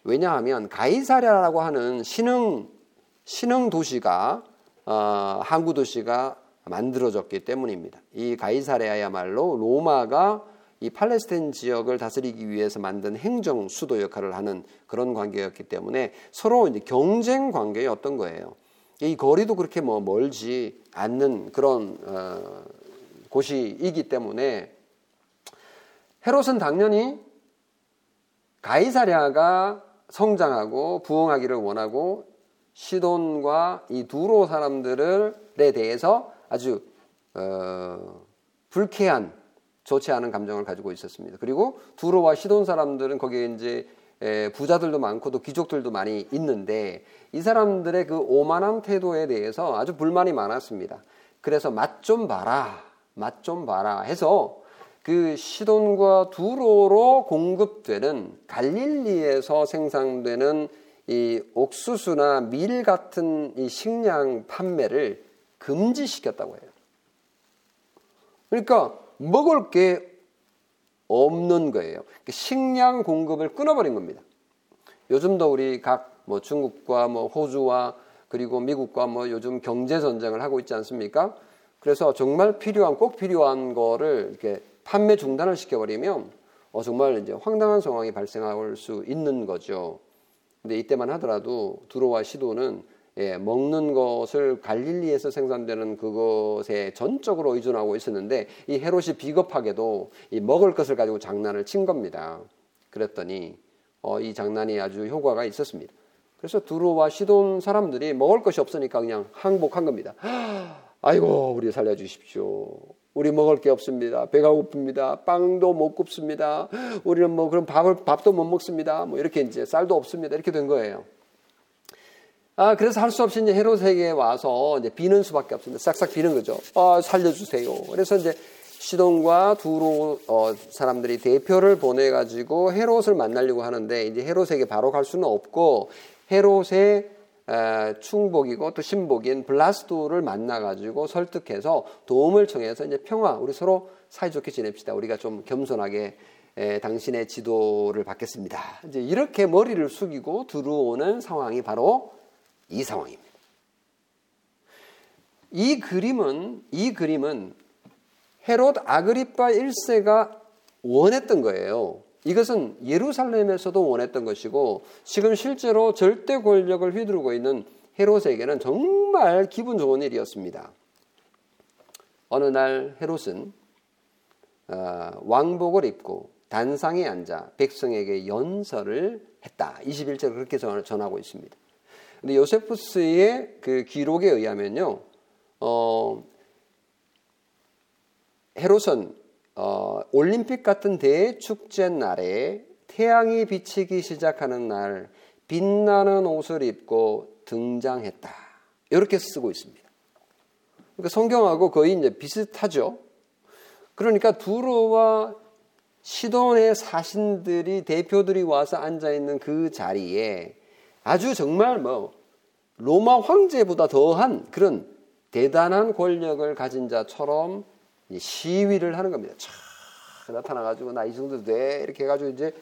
왜냐하면 가이사랴라고 하는 신흥 신흥 도시가 어, 항구 도시가 만들어졌기 때문입니다. 이 가이사랴야말로 로마가 이 팔레스타인 지역을 다스리기 위해서 만든 행정 수도 역할을 하는 그런 관계였기 때문에 서로 이제 경쟁 관계였던 거예요. 이 거리도 그렇게 뭐 멀지 않는 그런 어, 곳이기 때문에 헤롯은 당연히 가이사랴가 성장하고 부흥하기를 원하고 시돈과 이 두로 사람들에 대해서 아주 어, 불쾌한 좋지 않은 감정을 가지고 있었습니다. 그리고 두로와 시돈 사람들은 거기에 이제 에, 부자들도 많고 또 귀족들도 많이 있는데 이 사람들의 그 오만한 태도에 대해서 아주 불만이 많았습니다. 그래서 맛 좀 봐라, 맛 좀 봐라 해서 그 시돈과 두로로 공급되는 갈릴리에서 생산되는 이 옥수수나 밀 같은 이 식량 판매를 금지시켰다고 해요. 그러니까 먹을 게 없는 거예요. 식량 공급을 끊어버린 겁니다. 요즘도 우리 각 뭐 중국과 뭐 호주와 그리고 미국과 뭐 요즘 경제 전쟁을 하고 있지 않습니까? 그래서 정말 필요한 꼭 필요한 거를 이렇게 판매 중단을 시켜버리면 어 정말 이제 황당한 상황이 발생할 수 있는 거죠. 근데 이때만 하더라도 두로와 시도는 예, 먹는 것을 갈릴리에서 생산되는 그것에 전적으로 의존하고 있었는데 이 헤롯이 비겁하게도 이 먹을 것을 가지고 장난을 친 겁니다. 그랬더니 어, 이 장난이 아주 효과가 있었습니다. 그래서 두로와 시돈 사람들이 먹을 것이 없으니까 그냥 항복한 겁니다. 아이고 우리 살려주십시오. 우리 먹을 게 없습니다. 배가 고픕니다. 빵도 못 굽습니다. 우리는 뭐 그럼 밥을 밥도 못 먹습니다. 뭐 이렇게 이제 쌀도 없습니다. 이렇게 된 거예요. 아, 그래서 할 수 없이 이제 헤롯에게 와서 이제 비는 수밖에 없습니다. 싹싹 비는 거죠. 아, 살려주세요. 그래서 이제 시돈과 두로 어, 사람들이 대표를 보내가지고 헤롯을 만나려고 하는데 이제 헤롯에게 바로 갈 수는 없고 헤롯의 에, 충복이고 또 신복인 블라스도를 만나가지고 설득해서 도움을 청해서 이제 평화 우리 서로 사이좋게 지냅시다. 우리가 좀 겸손하게 에, 당신의 지도를 받겠습니다. 이제 이렇게 머리를 숙이고 들어오는 상황이 바로 이 상황입니다. 이 그림은 이 그림은 헤롯 아그리파 1세가 원했던 거예요. 이것은 예루살렘에서도 원했던 것이고 지금 실제로 절대 권력을 휘두르고 있는 헤롯에게는 정말 기분 좋은 일이었습니다. 어느 날 헤롯은 어, 왕복을 입고 단상에 앉아 백성에게 연설을 했다. 21절을 그렇게 전하고 있습니다. 근데 요세푸스의 그 기록에 의하면요, 어, 헤롯은 어, 올림픽 같은 대축제 날에 태양이 비치기 시작하는 날 빛나는 옷을 입고 등장했다. 이렇게 쓰고 있습니다. 그러니까 성경하고 거의 이제 비슷하죠. 그러니까 두로와 시돈의 사신들이 대표들이 와서 앉아 있는 그 자리에 아주 정말 뭐 로마 황제보다 더한 그런 대단한 권력을 가진 자처럼 시위를 하는 겁니다. 차 나타나가지고 나 이 정도 돼 이렇게 해가지고 이제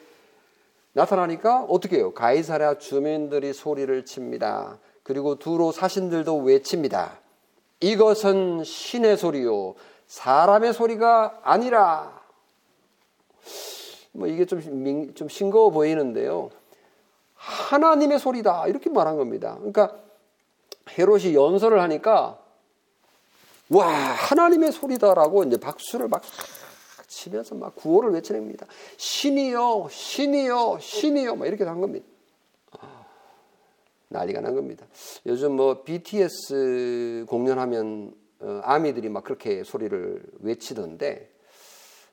나타나니까 어떻게 해요? 가이사랴 주민들이 소리를 칩니다. 그리고 두로 사신들도 외칩니다. 이것은 신의 소리요 사람의 소리가 아니라 뭐 이게 좀, 좀 싱거워 보이는데요. 하나님의 소리다. 이렇게 말한 겁니다. 그러니까 헤롯이 연설을 하니까 와, 하나님의 소리다라고 이제 박수를 막 치면서 막 구호를 외쳐냅니다. 신이요, 신이요, 신이요. 막 이렇게 한 겁니다. 난리가 난 겁니다. 요즘 뭐 BTS 공연하면 어, 아미들이 막 그렇게 소리를 외치던데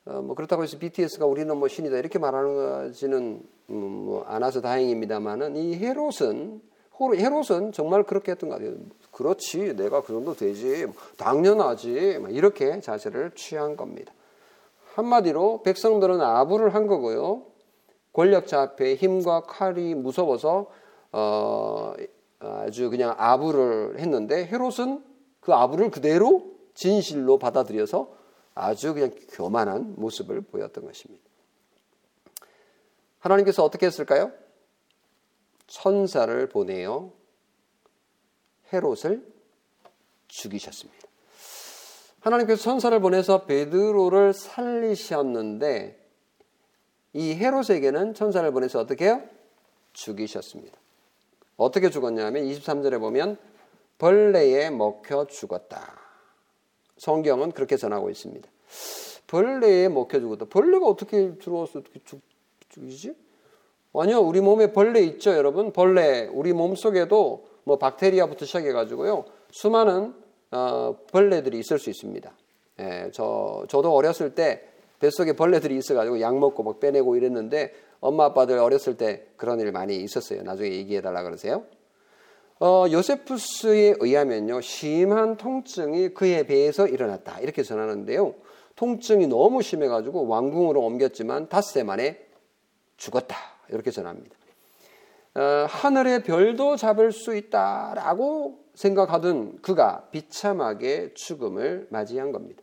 어, 뭐 그렇다고 해서 BTS가 우리는 뭐 신이다 이렇게 말하는지는 음, 뭐 안아서 다행입니다만은 이 헤롯은 헤롯은 정말 그렇게 했던 것 같아요. 그렇지, 내가 그 정도 되지, 당연하지, 이렇게 자세를 취한 겁니다. 한마디로 백성들은 아부를 한 거고요. 권력자 앞에 힘과 칼이 무서워서 어, 아주 그냥 아부를 했는데 헤롯은 그 아부를 그대로 진실로 받아들여서 아주 그냥 교만한 모습을 보였던 것입니다. 하나님께서 어떻게 했을까요? 천사를 보내어 헤롯을 죽이셨습니다. 하나님께서 천사를 보내서 베드로를 살리셨는데 이 헤롯에게는 천사를 보내서 어떻게 해요? 죽이셨습니다. 어떻게 죽었냐면 23절에 보면 벌레에 먹혀 죽었다. 성경은 그렇게 전하고 있습니다. 벌레에 먹혀 죽었다. 벌레가 어떻게 들어와서 어떻게 죽, 죽이지? 아니요, 우리 몸에 벌레 있죠, 여러분. 벌레, 우리 몸 속에도 뭐 박테리아부터 시작해가지고요, 수많은 어, 벌레들이 있을 수 있습니다. 예, 저 저도 어렸을 때 뱃속에 벌레들이 있어가지고 약 먹고 막 빼내고 이랬는데 엄마 아빠들 어렸을 때 그런 일 많이 있었어요. 나중에 얘기해 달라 그러세요. 어, 요세푸스에 의하면요, 심한 통증이 그에 비해서 일어났다. 이렇게 전하는데요. 통증이 너무 심해가지고 왕궁으로 옮겼지만 닷새 만에 죽었다. 이렇게 전합니다. 어, 하늘의 별도 잡을 수 있다라고 생각하던 그가 비참하게 죽음을 맞이한 겁니다.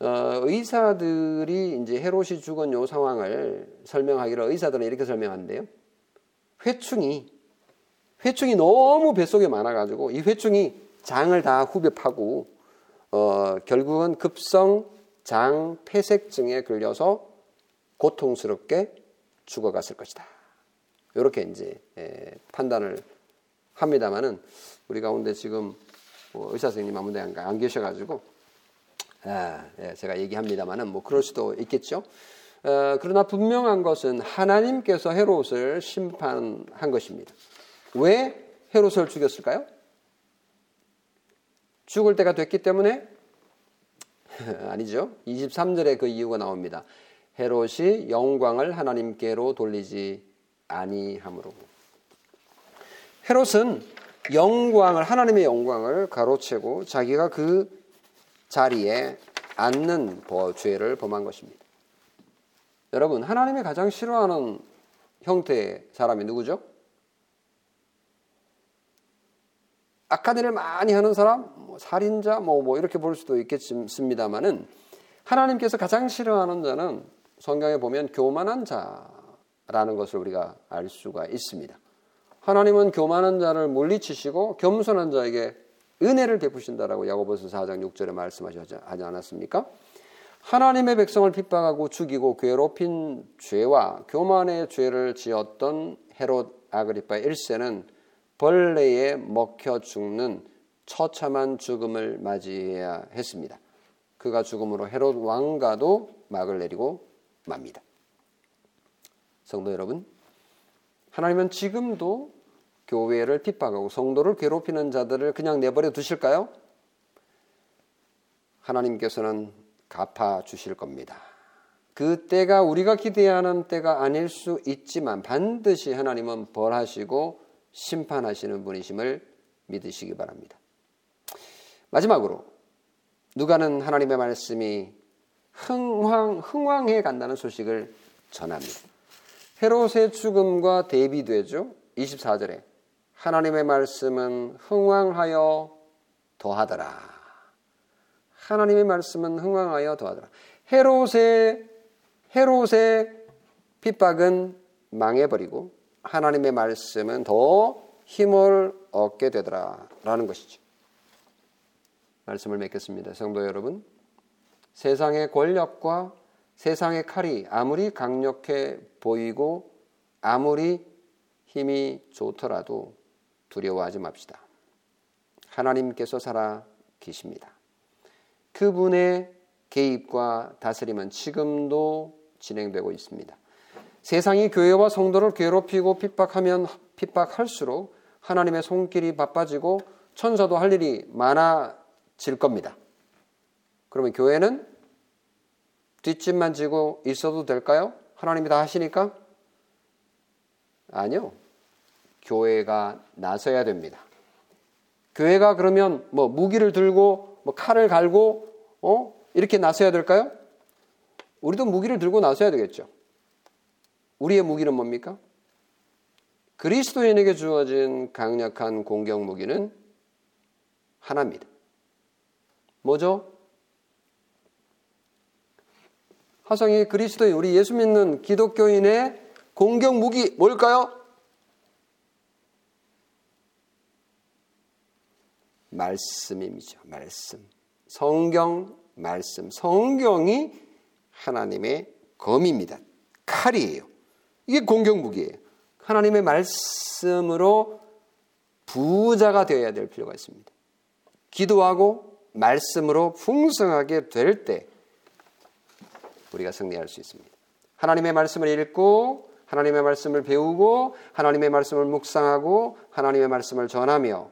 어, 의사들이 이제 헤롯이 죽은 요 상황을 설명하기로 의사들은 이렇게 설명한대요. 회충이 회충이 너무 뱃속에 많아가지고 이 회충이 장을 다 후벼 파고 어, 결국은 급성 장 폐색증에 걸려서 고통스럽게 죽어갔을 것이다. 이렇게 이제 에, 판단을 합니다만은 우리 가운데 지금 뭐 의사 선생님 아무데 안, 안 계셔가지고 아, 예, 제가 얘기합니다만은 뭐 그럴 수도 있겠죠. 어, 그러나 분명한 것은 하나님께서 헤롯을 심판한 것입니다. 왜 헤롯을 죽였을까요? 죽을 때가 됐기 때문에 아니죠. 23절에 그 이유가 나옵니다. 헤롯이 영광을 하나님께로 돌리지 아니함으로. 헤롯은 영광을 하나님의 영광을 가로채고 자기가 그 자리에 앉는 죄를 범한 것입니다. 여러분, 하나님이 가장 싫어하는 형태의 사람이 누구죠? 악한 일을 많이 하는 사람, 뭐 살인자, 뭐, 뭐 이렇게 볼 수도 있겠습니다만은 하나님께서 가장 싫어하는 자는 성경에 보면 교만한 자라는 것을 우리가 알 수가 있습니다. 하나님은 교만한 자를 물리치시고 겸손한 자에게 은혜를 베푸신다라고 야고보서 4장 6절에 말씀하지 않았습니까? 하나님의 백성을 핍박하고 죽이고 괴롭힌 죄와 교만의 죄를 지었던 헤롯 아그리파 1세는 벌레에 먹혀 죽는 처참한 죽음을 맞이해야 했습니다. 그가 죽음으로 헤롯 왕가도 막을 내리고 맙니다. 성도 여러분, 하나님은 지금도 교회를 핍박하고 성도를 괴롭히는 자들을 그냥 내버려 두실까요? 하나님께서는 갚아 주실 겁니다. 그 때가 우리가 기대하는 때가 아닐 수 있지만 반드시 하나님은 벌하시고 심판하시는 분이심을 믿으시기 바랍니다. 마지막으로 누가는 하나님의 말씀이 흥황 흥왕해 간다는 소식을 전합니다. 헤롯의 죽음과 대비되죠. 24절에 하나님의 말씀은 흥왕하여 더하더라. 하나님의 말씀은 흥왕하여 더하더라. 헤롯의 헤롯의 핍박은 망해버리고 하나님의 말씀은 더 힘을 얻게 되더라라는 것이죠. 말씀을 맺겠습니다. 성도 여러분, 세상의 권력과 세상의 칼이 아무리 강력해 보이고 아무리 힘이 좋더라도 두려워하지 맙시다. 하나님께서 살아 계십니다. 그분의 개입과 다스림은 지금도 진행되고 있습니다. 세상이 교회와 성도를 괴롭히고 핍박하면 핍박할수록 하나님의 손길이 바빠지고 천사도 할 일이 많아질 겁니다. 그러면 교회는 뒷짐만 지고 있어도 될까요? 하나님이 다 하시니까? 아니요. 교회가 나서야 됩니다. 교회가 그러면 뭐 무기를 들고 뭐 칼을 갈고 어 이렇게 나서야 될까요? 우리도 무기를 들고 나서야 되겠죠. 우리의 무기는 뭡니까? 그리스도인에게 주어진 강력한 공격 무기는 하나입니다. 뭐죠? 화성이 그리스도인, 우리 예수 믿는 기독교인의 공격 무기 뭘까요? 말씀입니다. 말씀. 성경 말씀. 성경이 하나님의 검입니다. 칼이에요. 이게 공격 무기예요. 하나님의 말씀으로 부자가 되어야 될 필요가 있습니다. 기도하고 말씀으로 풍성하게 될 때 우리가 승리할 수 있습니다. 하나님의 말씀을 읽고 하나님의 말씀을 배우고 하나님의 말씀을 묵상하고 하나님의 말씀을 전하며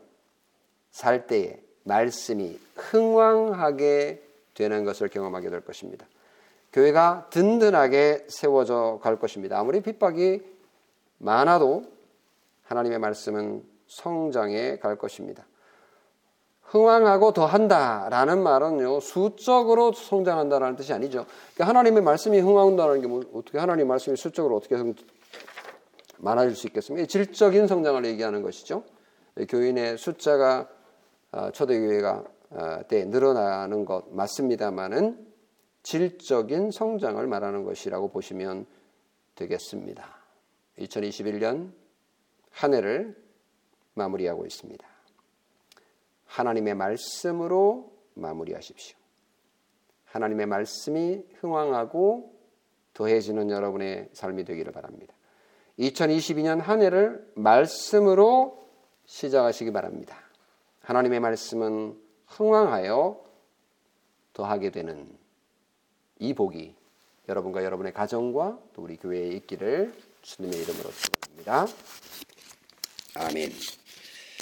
살 때에 말씀이 흥왕하게 되는 것을 경험하게 될 것입니다. 교회가 든든하게 세워져 갈 것입니다. 아무리 핍박이 많아도 하나님의 말씀은 성장해 갈 것입니다. 흥왕하고 더한다라는 말은요 수적으로 성장한다라는 뜻이 아니죠. 그러니까 하나님의 말씀이 흥왕한다는 게 뭐, 어떻게 하나님의 말씀이 수적으로 어떻게 많아질 수 있겠습니까? 질적인 성장을 얘기하는 것이죠. 교인의 숫자가 아, 초대교회가 아, 때 늘어나는 것 맞습니다만은 질적인 성장을 말하는 것이라고 보시면 되겠습니다. 2021년 한 해를 마무리하고 있습니다. 하나님의 말씀으로 마무리하십시오. 하나님의 말씀이 흥왕하고 더해지는 여러분의 삶이 되기를 바랍니다. 2022년 한 해를 말씀으로 시작하시기 바랍니다. 하나님의 말씀은 흥왕하여 더하게 되는 이 복이 여러분과 여러분의 가정과 또 우리 교회에 있기를 주님의 이름으로 축원합니다. 아멘.